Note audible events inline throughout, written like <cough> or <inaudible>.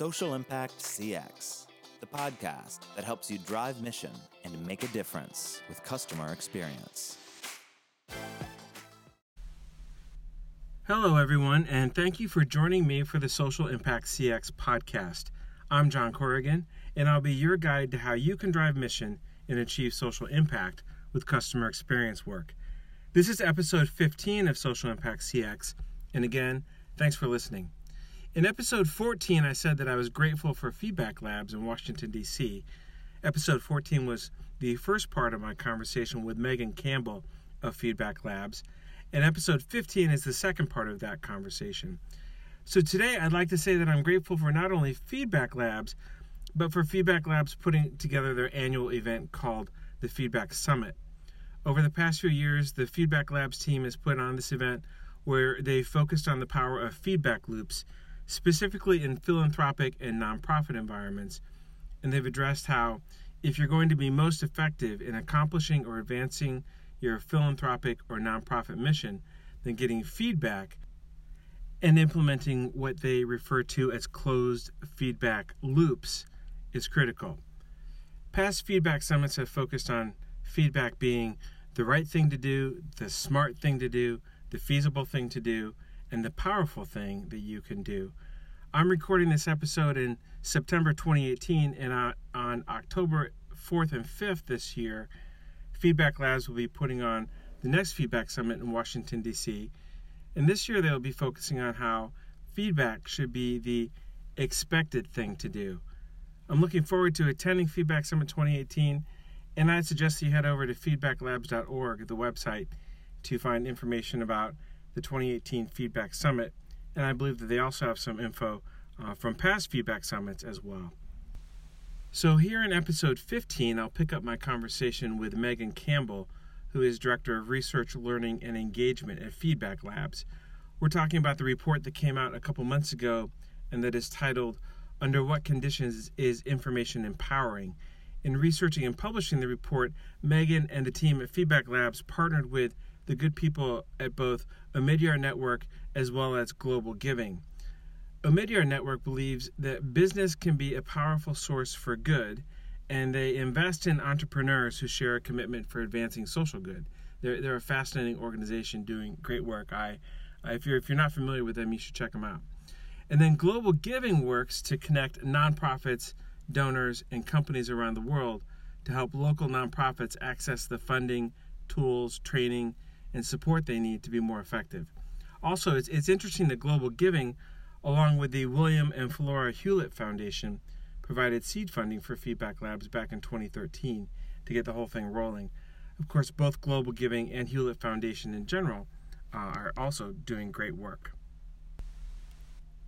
Social Impact CX, the podcast that helps you drive mission and make a difference with customer experience. Hello, everyone, and thank you for joining me for the Social Impact CX podcast. I'm John Corrigan, and I'll be your guide to how you can drive mission and achieve social impact with customer experience work. This is episode 15 of Social Impact CX, and again, thanks for listening. In episode 14, I said that I was grateful for Feedback Labs in Washington, D.C. Episode 14 was the first part of my conversation with Megan Campbell of Feedback Labs, and episode 15 is the second part of that conversation. So today, I'd like to say that I'm grateful for not only Feedback Labs, but for Feedback Labs putting together their annual event called the Feedback Summit. Over the past few years, the Feedback Labs team has put on this event where they focused on the power of feedback loops, specifically in philanthropic and nonprofit environments. And they've addressed how, if you're going to be most effective in accomplishing or advancing your philanthropic or nonprofit mission, then getting feedback and implementing what they refer to as closed feedback loops is critical. Past feedback summits have focused on feedback being the right thing to do, the smart thing to do, the feasible thing to do, and the powerful thing that you can do. I'm recording this episode in September 2018, and on October 4th and 5th this year, Feedback Labs will be putting on the next Feedback Summit in Washington, D.C. And this year they'll be focusing on how feedback should be the expected thing to do. I'm looking forward to attending Feedback Summit 2018, and I'd suggest you head over to feedbacklabs.org, the website, to find information about the 2018 Feedback Summit. And I believe that they also have some info uh, from past Feedback Summits as well. So, here in episode 15, I'll pick up my conversation with Megan Campbell, who is Director of Research, Learning, and Engagement at Feedback Labs. We're talking about the report that came out a couple months ago and that is titled Under What Conditions is Information Empowering? In researching and publishing the report, Megan and the team at Feedback Labs partnered with the good people at both Omidyar Network as well as Global Giving. Omidyar Network believes that business can be a powerful source for good, and they invest in entrepreneurs who share a commitment for advancing social good. They're, they're a fascinating organization doing great work. I, I, if, you're, if you're not familiar with them, you should check them out. And then Global Giving works to connect nonprofits, donors, and companies around the world to help local nonprofits access the funding, tools, training, and support they need to be more effective. Also, it's, it's interesting that Global Giving, along with the William and Flora Hewlett Foundation, provided seed funding for Feedback Labs back in 2013 to get the whole thing rolling. Of course, both Global Giving and Hewlett Foundation in general uh, are also doing great work.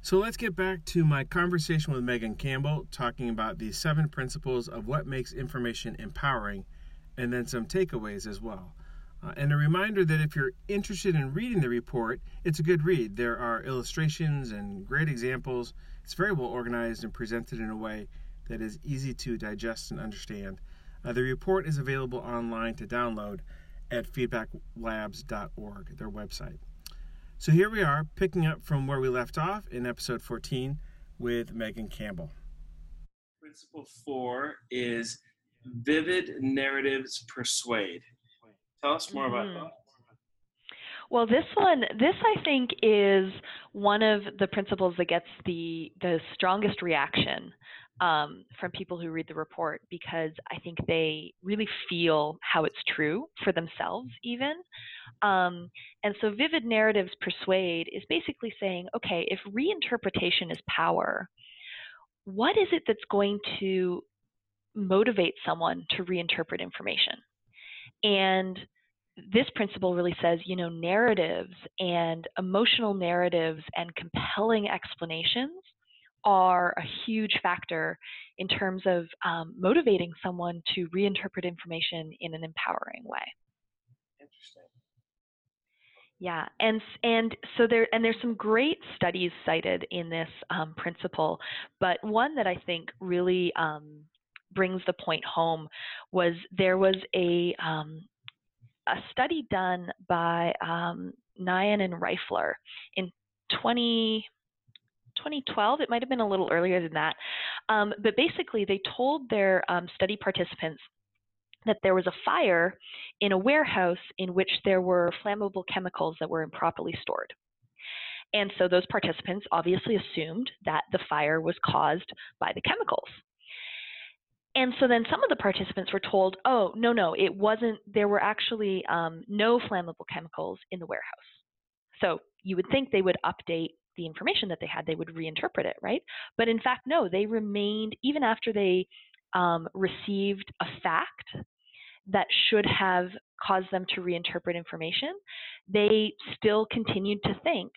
So let's get back to my conversation with Megan Campbell, talking about the seven principles of what makes information empowering, and then some takeaways as well. Uh, and a reminder that if you're interested in reading the report, it's a good read. There are illustrations and great examples. It's very well organized and presented in a way that is easy to digest and understand. Uh, the report is available online to download at feedbacklabs.org, their website. So here we are, picking up from where we left off in episode 14 with Megan Campbell. Principle four is vivid narratives persuade. Tell us more mm-hmm. about that. Well, this one, this I think is one of the principles that gets the the strongest reaction um, from people who read the report because I think they really feel how it's true for themselves, even. Um, and so, vivid narratives persuade is basically saying, okay, if reinterpretation is power, what is it that's going to motivate someone to reinterpret information? And this principle really says, you know, narratives and emotional narratives and compelling explanations are a huge factor in terms of um, motivating someone to reinterpret information in an empowering way. Interesting. Yeah, and and so there and there's some great studies cited in this um, principle, but one that I think really um, brings the point home was there was a um, a study done by um, Nyhan and Reifler in 20, 2012. It might have been a little earlier than that. Um, but basically, they told their um, study participants that there was a fire in a warehouse in which there were flammable chemicals that were improperly stored. And so those participants obviously assumed that the fire was caused by the chemicals. And so then some of the participants were told, oh, no, no, it wasn't, there were actually um, no flammable chemicals in the warehouse. So you would think they would update the information that they had, they would reinterpret it, right? But in fact, no, they remained, even after they um, received a fact that should have caused them to reinterpret information, they still continued to think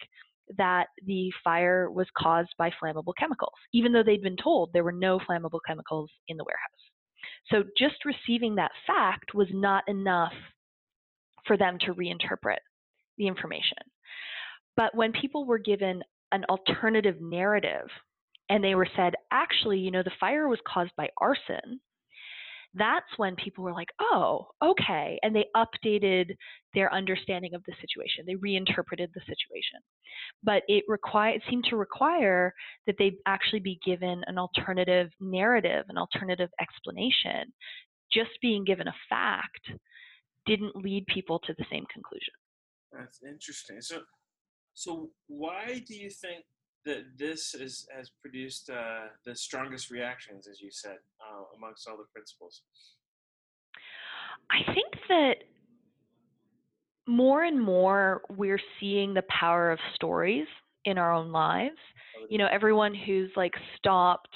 that the fire was caused by flammable chemicals, even though they'd been told there were no flammable chemicals in the warehouse. So just receiving that fact was not enough for them to reinterpret the information. But when people were given an alternative narrative and they were said, actually, you know, the fire was caused by arson, that's when people were like, oh, okay. And they updated their understanding of the situation. They reinterpreted the situation. But it, required, it seemed to require that they actually be given an alternative narrative, an alternative explanation. Just being given a fact didn't lead people to the same conclusion. That's interesting. So, so why do you think that this is, has produced uh, the strongest reactions, as you said, uh, amongst all the principles? I think that more and more we're seeing the power of stories in our own lives. You know, everyone who's like stopped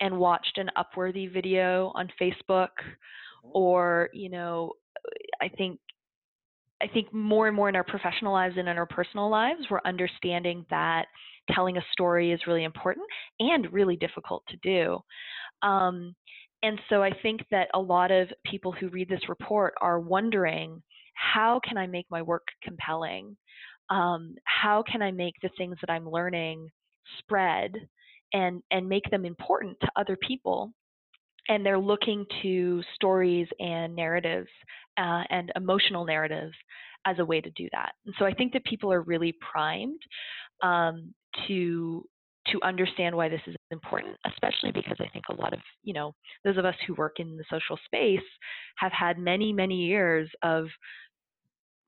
and watched an Upworthy video on Facebook, mm-hmm. or you know, I think I think more and more in our professional lives and in our personal lives, we're understanding that telling a story is really important and really difficult to do. Um, and so I think that a lot of people who read this report are wondering how can I make my work compelling? Um, how can I make the things that I'm learning spread and, and make them important to other people? And they're looking to stories and narratives uh, and emotional narratives as a way to do that. And so I think that people are really primed um, to to understand why this is important, especially because I think a lot of, you know, those of us who work in the social space have had many, many years of,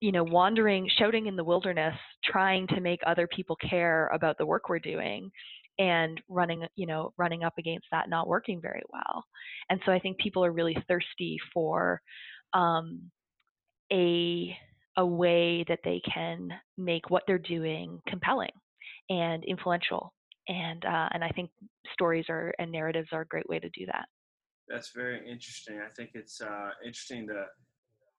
you know, wandering, shouting in the wilderness, trying to make other people care about the work we're doing and running, you know, running up against that not working very well. And so I think people are really thirsty for um, a a way that they can make what they're doing compelling and influential. And uh, and I think stories are and narratives are a great way to do that. That's very interesting. I think it's uh, interesting that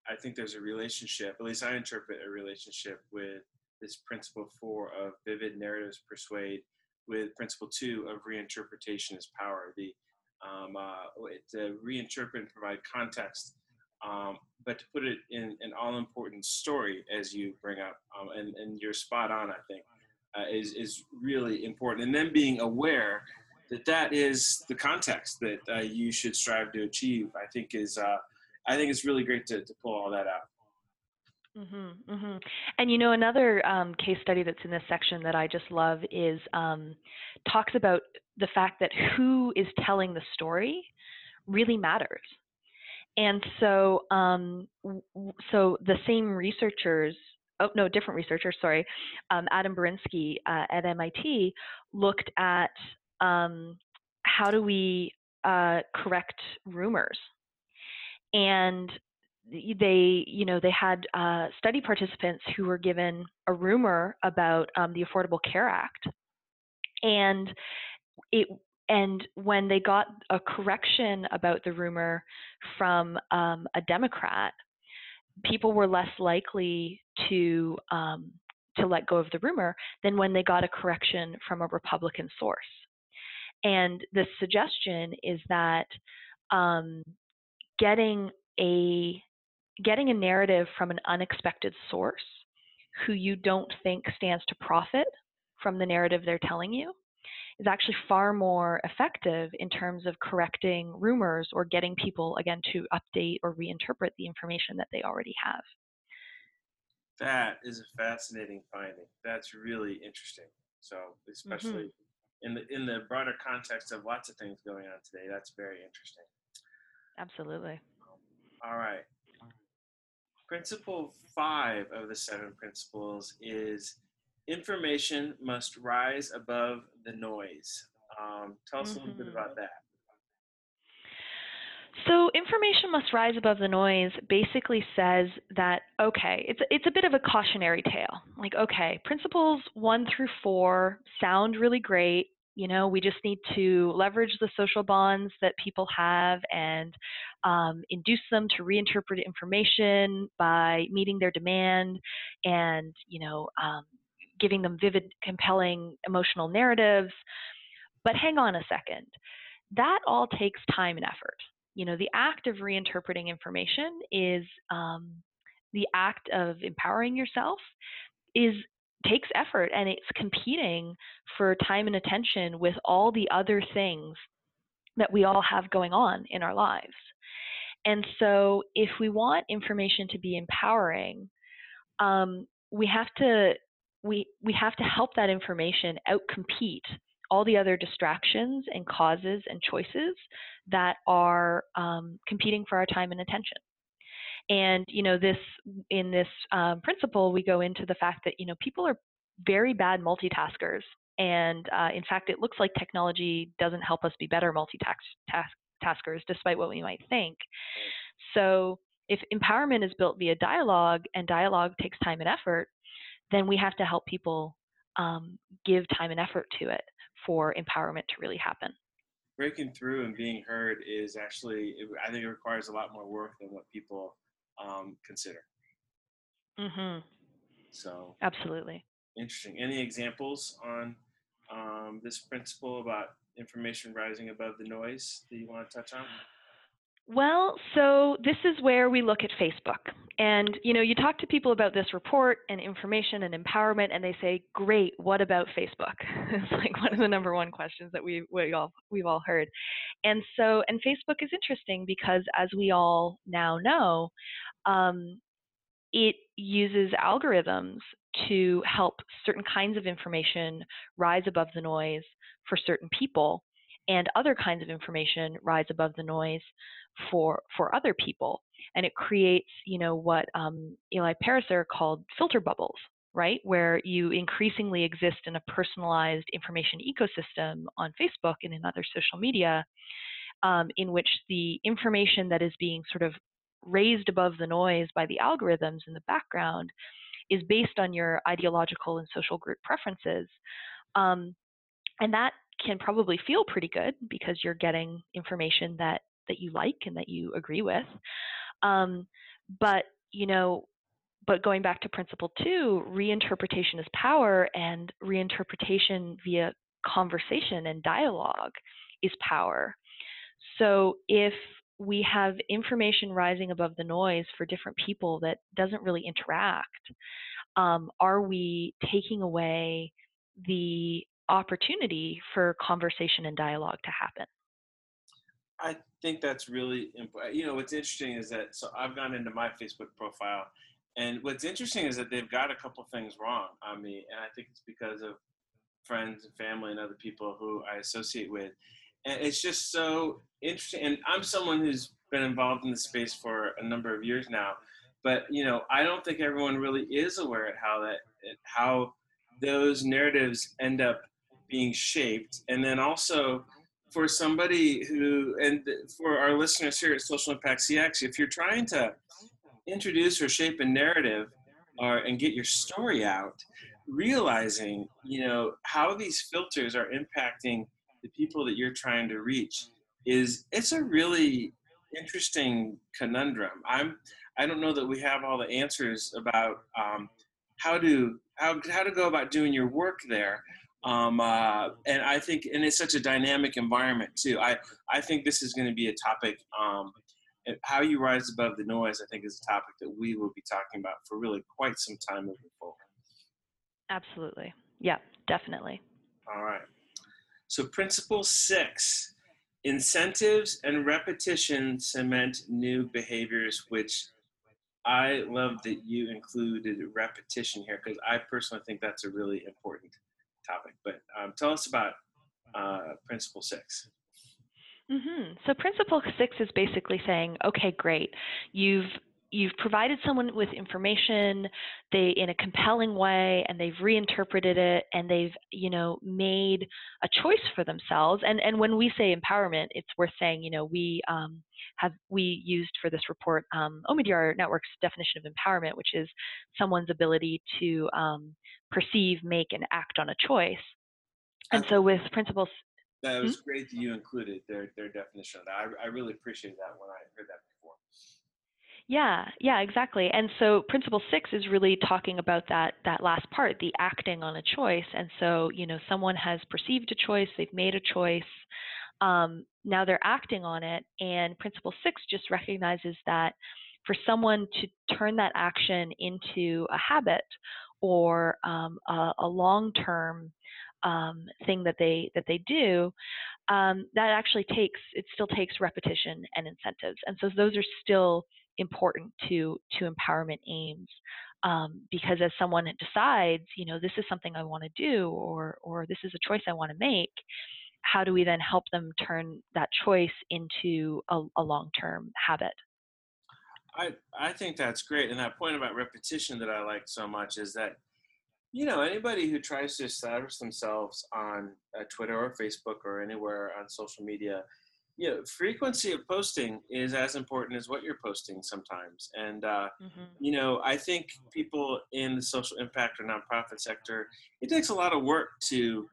I think there's a relationship. At least I interpret a relationship with this principle four of vivid narratives persuade, with principle two of reinterpretation is power. The um, uh, to reinterpret and provide context, um, but to put it in an all important story, as you bring up, um, and, and you're spot on, I think uh, is is really important, and then being aware that that is the context that uh, you should strive to achieve. I think is uh, I think it's really great to, to pull all that out. Mm-hmm, mm-hmm. And you know, another um, case study that's in this section that I just love is um, talks about the fact that who is telling the story really matters. And so, um, so the same researchers oh no, different researchers, sorry, um, Adam Berinsky uh, at MIT looked at um, how do we uh, correct rumors, and they, you know, they had uh, study participants who were given a rumor about um, the Affordable Care Act, and it and when they got a correction about the rumor from um, a Democrat, people were less likely to um, to let go of the rumor than when they got a correction from a Republican source. And the suggestion is that um, getting a getting a narrative from an unexpected source who you don't think stands to profit from the narrative they're telling you is actually far more effective in terms of correcting rumors or getting people, again, to update or reinterpret the information that they already have. That is a fascinating finding. That's really interesting. So, especially, mm-hmm. in the in the broader context of lots of things going on today. That's very interesting. Absolutely. All right. Principle five of the seven principles is information must rise above the noise. Um, tell us mm-hmm. a little bit mm-hmm. about that. So information must rise above the noise basically says that okay, it's it's a bit of a cautionary tale. Like okay, principles 1 through 4 sound really great. You know, we just need to leverage the social bonds that people have and um, induce them to reinterpret information by meeting their demand and, you know, um, giving them vivid, compelling emotional narratives. But hang on a second. That all takes time and effort you know, the act of reinterpreting information is um, the act of empowering yourself is takes effort and it's competing for time and attention with all the other things that we all have going on in our lives. And so if we want information to be empowering, um, we have to we we have to help that information outcompete all the other distractions and causes and choices that are um, competing for our time and attention. And you know, this in this um, principle, we go into the fact that you know people are very bad multitaskers, and uh, in fact, it looks like technology doesn't help us be better multitaskers, despite what we might think. So, if empowerment is built via dialogue, and dialogue takes time and effort, then we have to help people um, give time and effort to it for empowerment to really happen. Breaking through and being heard is actually, I think it requires a lot more work than what people um, consider. Mm-hmm. So absolutely interesting. Any examples on um, this principle about information rising above the noise that you want to touch on? Well, so this is where we look at Facebook. And you know, you talk to people about this report and information and empowerment and they say, "Great, what about Facebook?" <laughs> it's like one of the number one questions that we we all we've all heard. And so and Facebook is interesting because as we all now know, um, it uses algorithms to help certain kinds of information rise above the noise for certain people and other kinds of information rise above the noise for for other people. And it creates you know what um, eli pariser called filter bubbles right? Where you increasingly exist in a personalized information ecosystem on facebook and in other social media um, in which the information that is being sort of raised above the noise by the algorithms in the background is based on your ideological and social group preferences um, and that can probably feel pretty good because you're getting information that that you like and that you agree with. Um, but you know, but going back to principle two, reinterpretation is power, and reinterpretation via conversation and dialogue is power. So if we have information rising above the noise for different people that doesn't really interact, um, are we taking away the opportunity for conversation and dialogue to happen? I think that's really important. You know, what's interesting is that so I've gone into my Facebook profile, and what's interesting is that they've got a couple things wrong on me, and I think it's because of friends and family and other people who I associate with, and it's just so interesting. And I'm someone who's been involved in the space for a number of years now, but you know, I don't think everyone really is aware of how that how those narratives end up being shaped, and then also for somebody who, and for our listeners here at Social Impact CX, if you're trying to introduce or shape a narrative or and get your story out, realizing you know how these filters are impacting the people that you're trying to reach is it's a really interesting conundrum. I'm I don't know that we have all the answers about um, how to how how to go about doing your work there, um, uh, and I think, and it's such a dynamic environment too. I, I think this is going to be a topic. Um, how you rise above the noise, I think, is a topic that we will be talking about for really quite some time moving forward. Absolutely. Yeah, definitely. All right. So, principle six incentives and repetition cement new behaviors, which I love that you included repetition here because I personally think that's a really important topic. But um, tell us about uh, Principle Six? Mm-hmm. So Principle Six is basically saying, okay, great, you've you've provided someone with information they in a compelling way and they've reinterpreted it and they've you know made a choice for themselves and and when we say empowerment it's worth saying you know we um, have we used for this report um, Omidyar Network's definition of empowerment which is someone's ability to um, perceive make and act on a choice. And so with principles that was hmm? great that you included their their definition of that. I, I really appreciate that when i heard that before yeah, yeah, exactly. And so principle 6 is really talking about that that last part, the acting on a choice. And so, you know, someone has perceived a choice, they've made a choice. Um, now they're acting on it and principle 6 just recognizes that for someone to turn that action into a habit or um, a, a long-term um, thing that they that they do, um, that actually takes it still takes repetition and incentives, and so those are still important to to empowerment aims um, because as someone decides you know this is something i want to do or or this is a choice i want to make how do we then help them turn that choice into a, a long-term habit? I, I think that's great and that point about repetition that i like so much is that you know anybody who tries to establish themselves on uh, twitter or facebook or anywhere on social media you know, frequency of posting is as important as what you're posting sometimes. And, uh, mm-hmm. you know, I think people in the social impact or nonprofit sector, it takes a lot of work to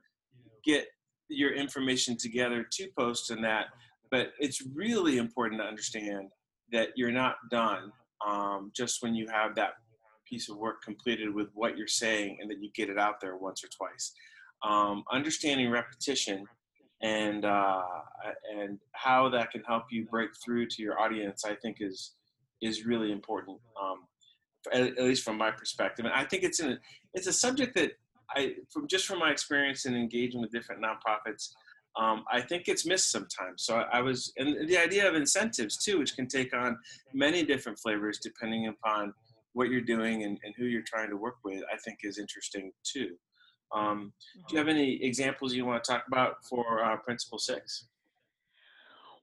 get your information together to post and that. But it's really important to understand that you're not done um, just when you have that piece of work completed with what you're saying and that you get it out there once or twice. Um, understanding repetition and uh, and how that can help you break through to your audience, I think is is really important, um, at, at, least from my perspective. And I think it's a it's a subject that I, from just from my experience in engaging with different nonprofits, um, I think it's missed sometimes. So I, I, was, and the idea of incentives too, which can take on many different flavors depending upon what you're doing and, and who you're trying to work with, I think is interesting too. Um, do you have any examples you want to talk about for uh, Principle Six?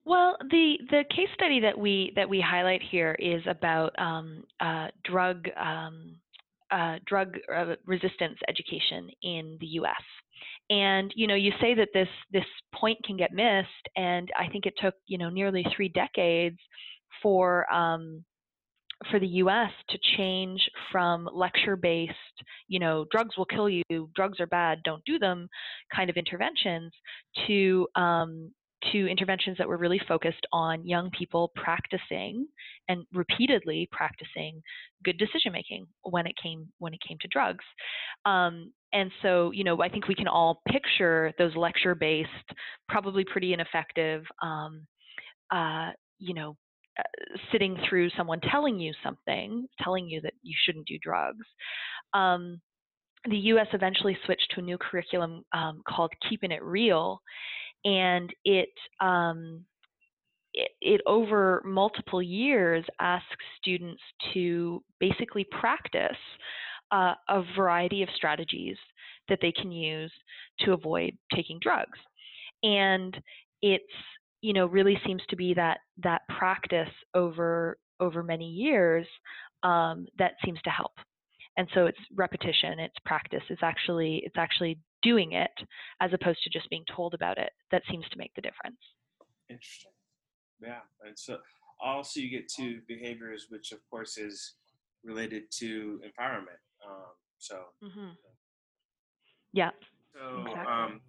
Well, the the case study that we that we highlight here is about um, uh, drug um, uh, drug uh, resistance education in the U.S. And you know, you say that this this point can get missed, and I think it took you know nearly three decades for um, for the US to change from lecture based, you know, drugs will kill you, drugs are bad, don't do them kind of interventions to um, to interventions that were really focused on young people practicing and repeatedly practicing good decision making when it came when it came to drugs. Um, and so, you know, I think we can all picture those lecture based, probably pretty ineffective, um, uh, you know, sitting through someone telling you something, telling you that you shouldn't do drugs. Um, the U.S. eventually switched to a new curriculum um, called Keeping It Real, and it, um, it, it over multiple years asks students to basically practice uh, a variety of strategies that they can use to avoid taking drugs, and it's you know really seems to be that that practice over over many years um, that seems to help and so it's repetition it's practice it's actually it's actually doing it as opposed to just being told about it that seems to make the difference interesting yeah and so also you get to behaviors which of course is related to empowerment um, so mm-hmm. yeah so exactly. um,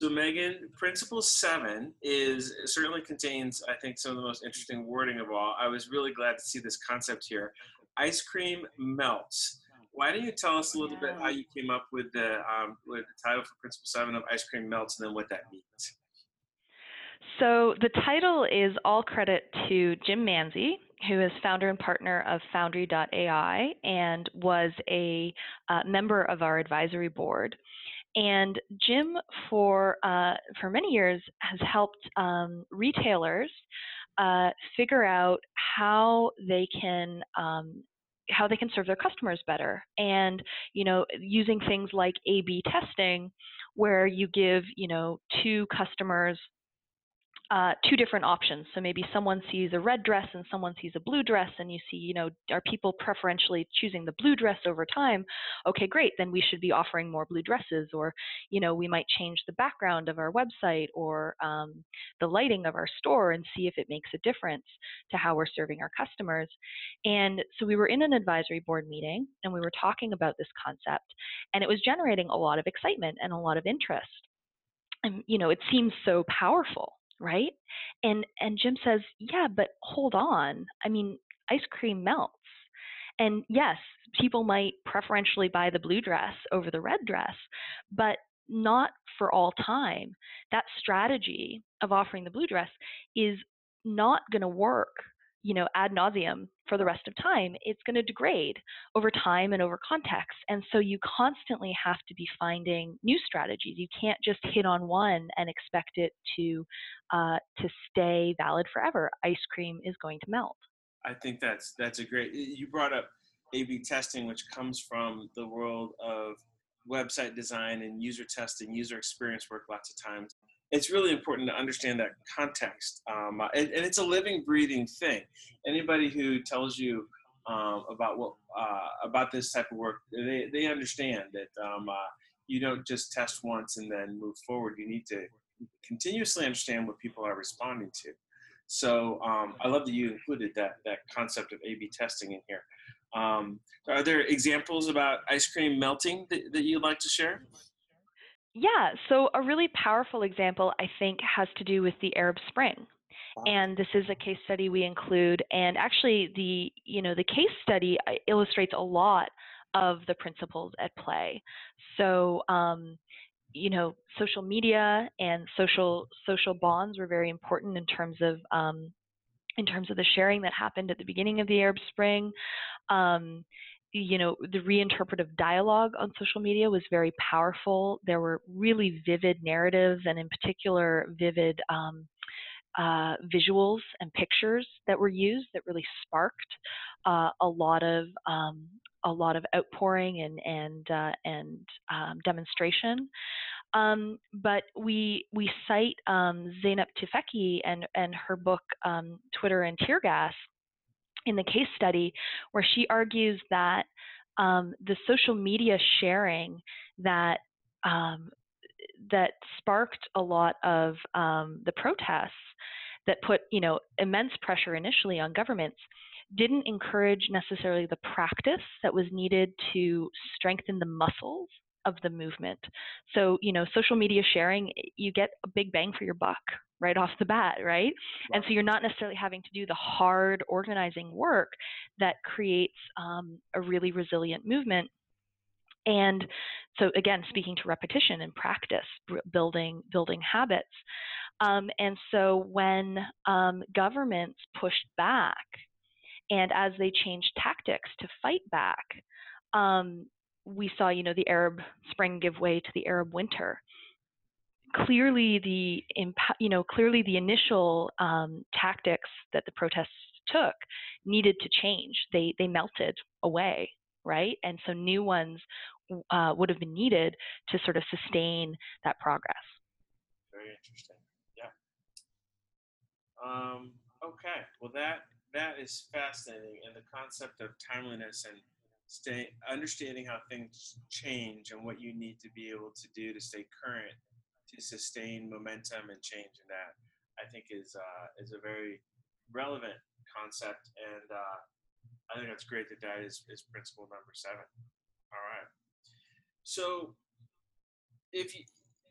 so Megan, Principle Seven is certainly contains, I think, some of the most interesting wording of all. I was really glad to see this concept here. Ice cream melts. Why don't you tell us a little yeah. bit how you came up with the um, with the title for Principle Seven of Ice Cream Melts, and then what that means? So the title is all credit to Jim Manzi, who is founder and partner of Foundry.ai and was a uh, member of our advisory board. And Jim, for uh, for many years, has helped um, retailers uh, figure out how they can um, how they can serve their customers better. And you know using things like a b testing where you give you know two customers uh, two different options. So maybe someone sees a red dress and someone sees a blue dress, and you see, you know, are people preferentially choosing the blue dress over time? Okay, great. Then we should be offering more blue dresses, or, you know, we might change the background of our website or um, the lighting of our store and see if it makes a difference to how we're serving our customers. And so we were in an advisory board meeting and we were talking about this concept, and it was generating a lot of excitement and a lot of interest. And, you know, it seems so powerful right? And and Jim says, "Yeah, but hold on. I mean, ice cream melts." And yes, people might preferentially buy the blue dress over the red dress, but not for all time. That strategy of offering the blue dress is not going to work you know, ad nauseum for the rest of time, it's going to degrade over time and over context. And so you constantly have to be finding new strategies. You can't just hit on one and expect it to uh, to stay valid forever. Ice cream is going to melt. I think that's that's a great. You brought up A/B testing, which comes from the world of website design and user testing, user experience work. Lots of times, it's really important to understand that context. Um, and, and, it's a living, breathing thing. Anybody who tells you um, about what uh, about this type of work, they, they understand that um, uh, you don't just test once and then move forward. You need to continuously understand what people are responding to. So um, I love that you included that that concept of A/B testing in here. Um, are there examples about ice cream melting that, that you'd like to share? Yeah, so a really powerful example, I think, has to do with the Arab Spring. And this is a case study we include. And actually, the you know the case study uh, illustrates a lot of the principles at play. So, um, you know, social media and social social bonds were very important in terms of um, in terms of the sharing that happened at the beginning of the Arab Spring. Um, you know, the reinterpretive dialogue on social media was very powerful. There were really vivid narratives, and in particular, vivid um, uh, visuals and pictures that were used that really sparked uh, a lot of um, a lot of outpouring and and uh, and um, demonstration. Um, but we we cite um, Zeynep Tufekci and and her book um, Twitter and Tear Gas in the case study where she argues that um, the social media sharing that um, that sparked a lot of um, the protests that put you know immense pressure initially on governments didn't encourage necessarily the practice that was needed to strengthen the muscles of the movement. So, you know, social media sharing, you get a big bang for your buck right off the bat, right? And so you're not necessarily having to do the hard organizing work that creates um, a really resilient movement. And so again, speaking to repetition and practice, building building habits. Um, and so when um, governments pushed back, and as they changed tactics to fight back, um, we saw, you know, the Arab Spring give way to the Arab Winter. Clearly, the you know clearly the initial um, tactics that the protests took needed to change. They they melted away, right? And so new ones uh, would have been needed to sort of sustain that progress. Very interesting. Yeah. Um, okay. Well, that that is fascinating, and the concept of timeliness and stay understanding how things change and what you need to be able to do to stay current to sustain momentum and change in that i think is uh, is a very relevant concept and uh, i think that's great that that is, is principle number seven all right so if you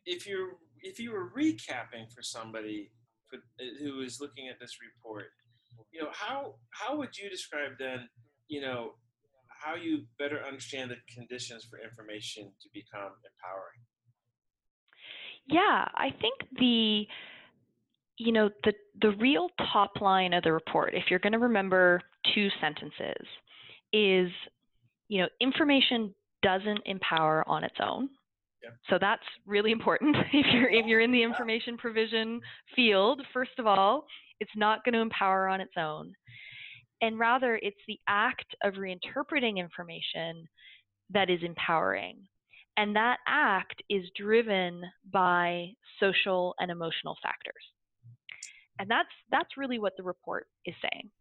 if you're if you were recapping for somebody for, who is looking at this report you know how how would you describe then you know how you better understand the conditions for information to become empowering. Yeah, I think the you know the the real top line of the report, if you're going to remember two sentences, is you know information doesn't empower on its own. Yeah. So that's really important. <laughs> if you're if you're in the information provision field, first of all, it's not going to empower on its own. and rather it's the act of reinterpreting information that is empowering. And that act is driven by social and emotional factors. And that's that's really what the report is saying.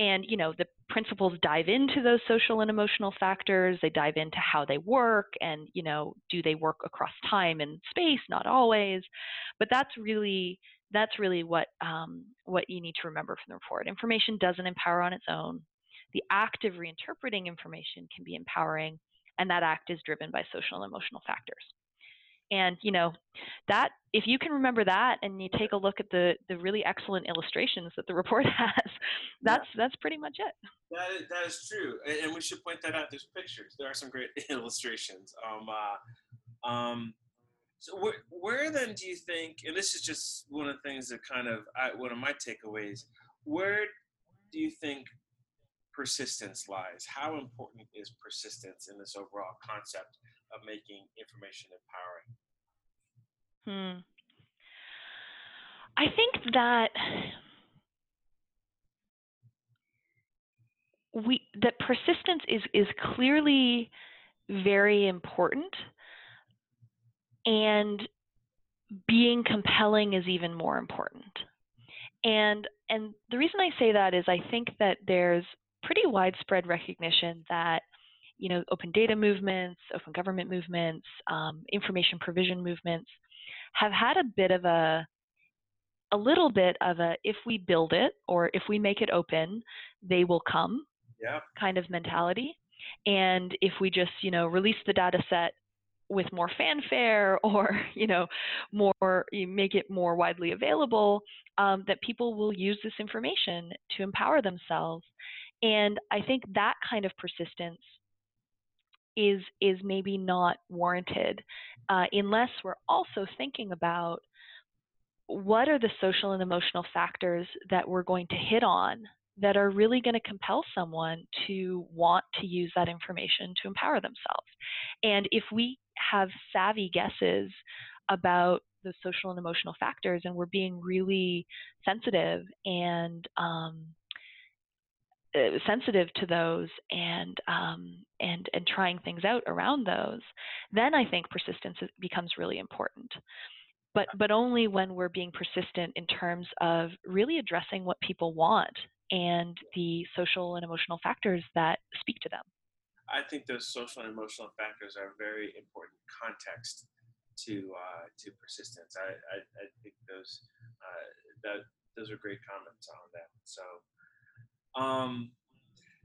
And you know, the principles dive into those social and emotional factors. They dive into how they work and, you know, do they work across time and space? Not always. But that's really that's really what um, what you need to remember from the report. Information doesn't empower on its own. The act of reinterpreting information can be empowering, and that act is driven by social and emotional factors. And you know that if you can remember that, and you take a look at the the really excellent illustrations that the report <laughs> has, that's yeah. that's pretty much it. That is, that is true, and we should point that out. There's pictures. There are some great <laughs> illustrations. Um, uh, um, so where, where then do you think? And this is just one of the things that kind of I, one of my takeaways. Where do you think persistence lies? How important is persistence in this overall concept of making information empowering? Hmm. I think that we that persistence is is clearly very important and being compelling is even more important. And and the reason I say that is I think that there's pretty widespread recognition that you know open data movements, open government movements, um, information provision movements have had a bit of a a little bit of a if we build it or if we make it open, they will come yeah. kind of mentality. And if we just you know release the data set with more fanfare <laughs> or you know more you make it more widely available um, that people will use this information to empower themselves and i think that kind of persistence is is maybe not warranted uh, unless we're also thinking about what are the social and emotional factors that we're going to hit on that are really going to compel someone to want to use that information to empower themselves. And if we have savvy guesses about the social and emotional factors and we're being really sensitive and um, sensitive to those and um, and and trying things out around those, then I think persistence becomes really important. But but only when we're being persistent in terms of really addressing what people want and the social and emotional factors that speak to them. I think those social and emotional factors are very important context to uh, to persistence. I, I, I think those uh, that those are great comments on that. So, um,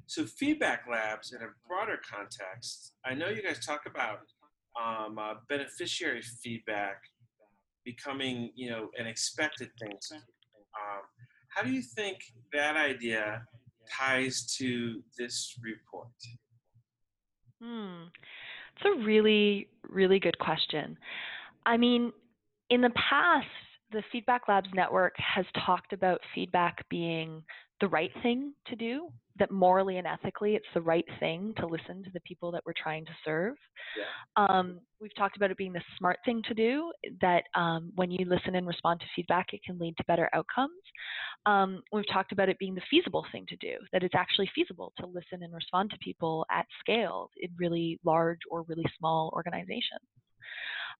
so feedback labs in a broader context. I know you guys talk about um, uh, beneficiary feedback becoming you know an expected thing. Um, how do you think that idea ties to this report? Hmm. It's a really, really good question. I mean, in the past, the Feedback Labs network has talked about feedback being the right thing to do, that morally and ethically it's the right thing to listen to the people that we're trying to serve. Yeah. Um, we've talked about it being the smart thing to do, that um, when you listen and respond to feedback, it can lead to better outcomes. Um, we've talked about it being the feasible thing to do, that it's actually feasible to listen and respond to people at scale in really large or really small organizations.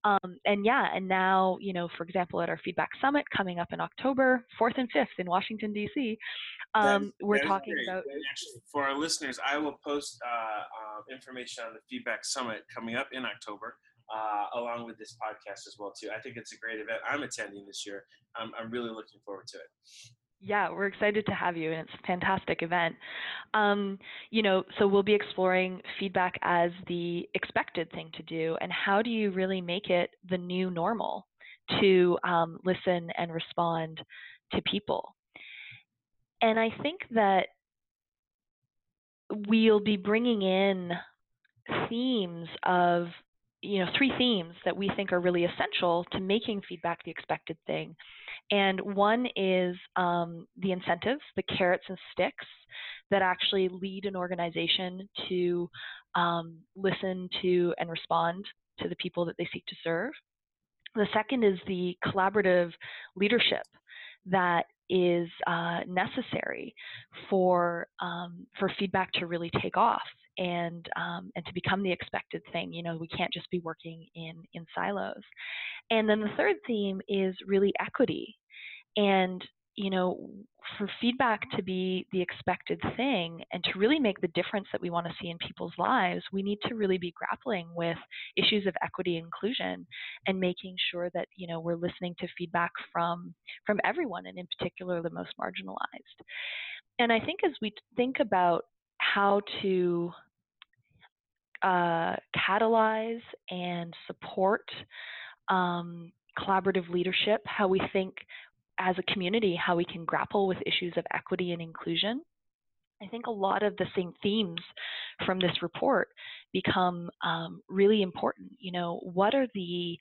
Um, and yeah, and now, you know, for example, at our feedback summit coming up in October 4th and 5th in Washington, D.C., um, we're talking about. Actually, for our listeners, I will post uh, uh, information on the feedback summit coming up in October. Uh, along with this podcast as well too. I think it's a great event. I'm attending this year. I'm, I'm really looking forward to it. Yeah, we're excited to have you, and it's a fantastic event. Um, you know, so we'll be exploring feedback as the expected thing to do, and how do you really make it the new normal to um, listen and respond to people? And I think that we'll be bringing in themes of you know three themes that we think are really essential to making feedback the expected thing and one is um, the incentives, the carrots and sticks that actually lead an organization to um, listen to and respond to the people that they seek to serve. The second is the collaborative leadership that is uh, necessary for um, for feedback to really take off and um, and to become the expected thing. You know, we can't just be working in in silos. And then the third theme is really equity, and you know, for feedback to be the expected thing and to really make the difference that we want to see in people's lives, we need to really be grappling with issues of equity inclusion and making sure that, you know, we're listening to feedback from from everyone and in particular the most marginalized. And I think as we think about how to uh, catalyze and support um, collaborative leadership, how we think as a community how we can grapple with issues of equity and inclusion. I think a lot of the same themes from this report become um, really important. You know, what are the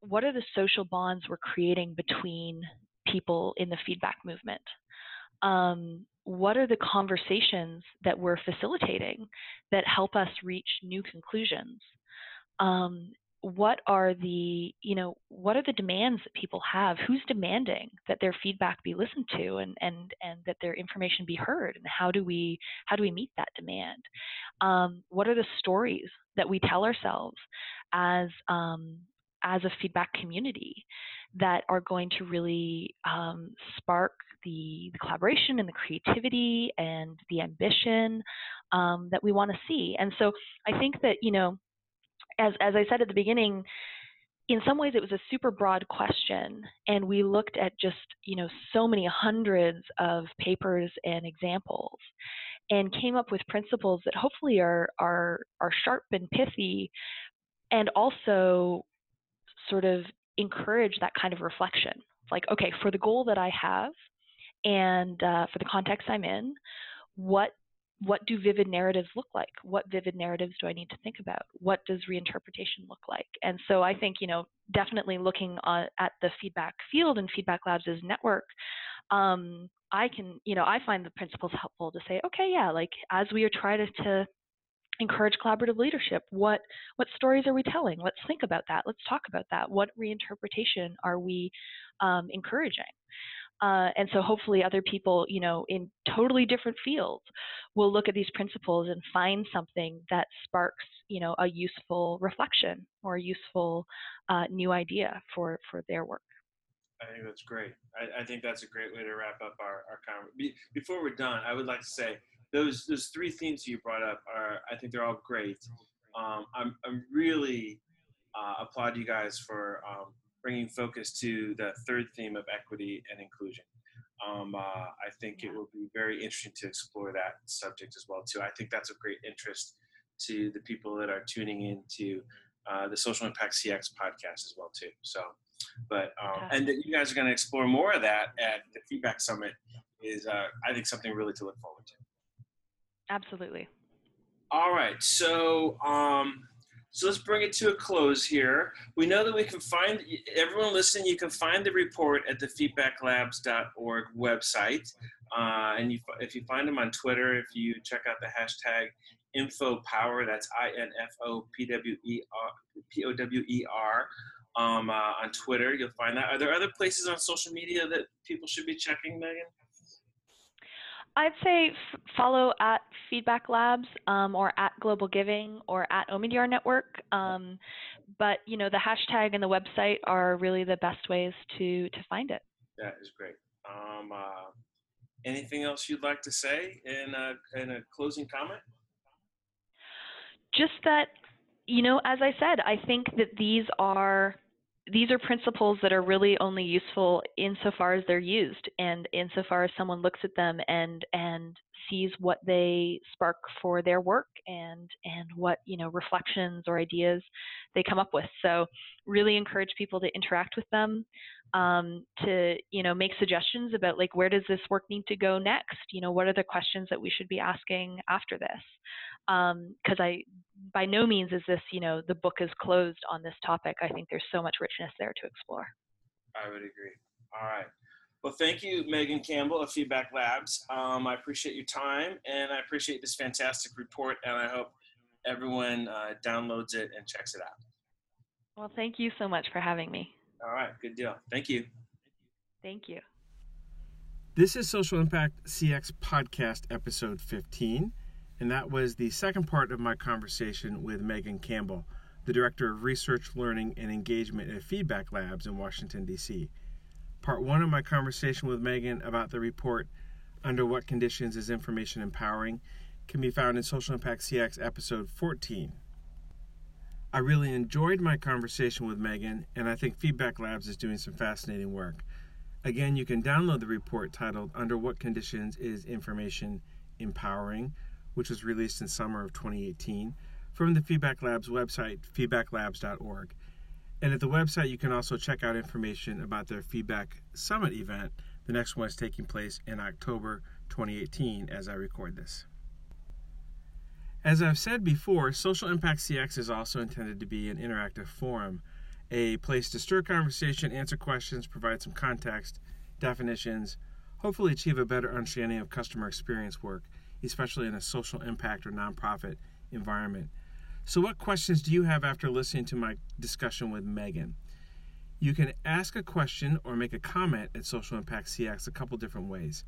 what are the social bonds we're creating between people in the feedback movement? Um, what are the conversations that we're facilitating that help us reach new conclusions? Um, what are the you know what are the demands that people have? Who's demanding that their feedback be listened to and and and that their information be heard? And how do we how do we meet that demand? Um, what are the stories that we tell ourselves as um, as a feedback community that are going to really um, spark the, the, collaboration and the creativity and the ambition um, that we want to see. And so i think that you know as, as I said at the beginning, in some ways it was a super broad question and we looked at just you know so many hundreds of papers and examples and came up with principles that hopefully are are are sharp and pithy and also sort of encourage that kind of reflection. Like okay for the goal that i have and uh, for the context i'm in what what do vivid narratives look like? What vivid narratives do I need to think about? What does reinterpretation look like? And so I think, you know, definitely looking at the feedback field and Feedback Labs' as network, um, I can, you know, I find the principles helpful to say, okay, yeah, like as we are trying to, to encourage collaborative leadership, what what stories are we telling? Let's think about that. Let's talk about that. What reinterpretation are we um, encouraging? Uh, and so hopefully other people, you know, in totally different fields will look at these principles and find something that sparks, you know, a useful reflection or a useful uh, new idea for, for their work. I think that's great. I, I, think that's a great way to wrap up our, our conversation. before we're done, I would like to say those those three themes you brought up are I think they're all great. Um, I'm I'm really uh, applaud you guys for um, bringing focus to the third theme of equity and inclusion. Um, uh, I think it will be very interesting to explore that subject as well too. I think that's of great interest to the people that are tuning into uh, the Social Impact CX podcast as well too. So, but um, and that you guys are going to explore more of that at the Feedback Summit is uh, I think something really to look forward to. Absolutely. All right, so um, so let's bring it to a close here. We know that we can find everyone listening. You can find the report at the feedbacklabs.org website, uh, and you, if you find them on Twitter, if you check out the hashtag InfoPower, that's I N F O P W E R P O W E R. Um, uh, on Twitter, you'll find that. Are there other places on social media that people should be checking, Megan? I'd say f- follow at Feedback Labs um, or at Global Giving or at Omidyar Network. Um, but you know the hashtag and the website are really the best ways to to find it. That is great. Um, uh, anything else you'd like to say in a, in a closing comment? Just that you know, as I said, I think that these are these are principles that are really only useful insofar as they're used and insofar as someone looks at them and and sees what they spark for their work and and what you know reflections or ideas they come up with. So really encourage people to interact with them um, to you know make suggestions about like where does this work need to go next? You know what are the questions that we should be asking after this because um, I by no means is this you know the book is closed on this topic. I think there's so much richness there to explore. I would agree. All right. Well, thank you, Megan Campbell of Feedback Labs. Um, I appreciate your time and I appreciate this fantastic report, and I hope everyone uh, downloads it and checks it out. Well, thank you so much for having me. All right, good deal. Thank you. Thank you. This is Social Impact CX Podcast, episode 15, and that was the second part of my conversation with Megan Campbell, the Director of Research, Learning, and Engagement at Feedback Labs in Washington, D.C. Part one of my conversation with Megan about the report Under What Conditions is Information Empowering can be found in Social Impact CX episode 14. I really enjoyed my conversation with Megan, and I think Feedback Labs is doing some fascinating work. Again, you can download the report titled Under What Conditions is Information Empowering, which was released in summer of 2018 from the Feedback Labs website, feedbacklabs.org. And at the website, you can also check out information about their Feedback Summit event. The next one is taking place in October 2018 as I record this. As I've said before, Social Impact CX is also intended to be an interactive forum, a place to stir conversation, answer questions, provide some context, definitions, hopefully achieve a better understanding of customer experience work, especially in a social impact or nonprofit environment. So, what questions do you have after listening to my discussion with Megan? You can ask a question or make a comment at Social Impact CX a couple different ways.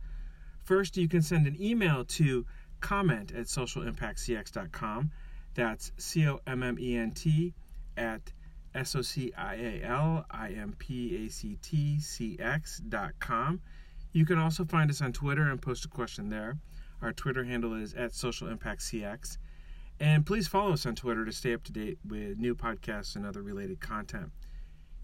First, you can send an email to comment at socialimpactcx.com. That's C O M M E N T at S O C I A L I M P A C T C X.com. You can also find us on Twitter and post a question there. Our Twitter handle is at Social Impact CX. And please follow us on Twitter to stay up to date with new podcasts and other related content.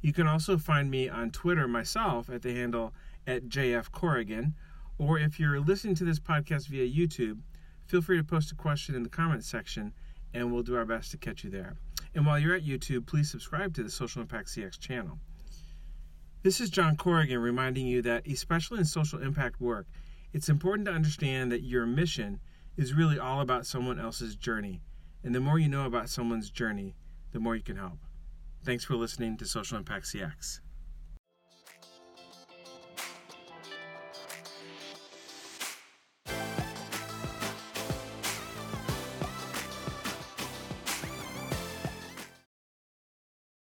You can also find me on Twitter myself at the handle at JF Corrigan, or if you're listening to this podcast via YouTube, feel free to post a question in the comments section and we'll do our best to catch you there. And while you're at YouTube, please subscribe to the Social Impact CX channel. This is John Corrigan reminding you that, especially in social impact work, it's important to understand that your mission is really all about someone else's journey. And the more you know about someone's journey, the more you can help. Thanks for listening to Social Impact CX.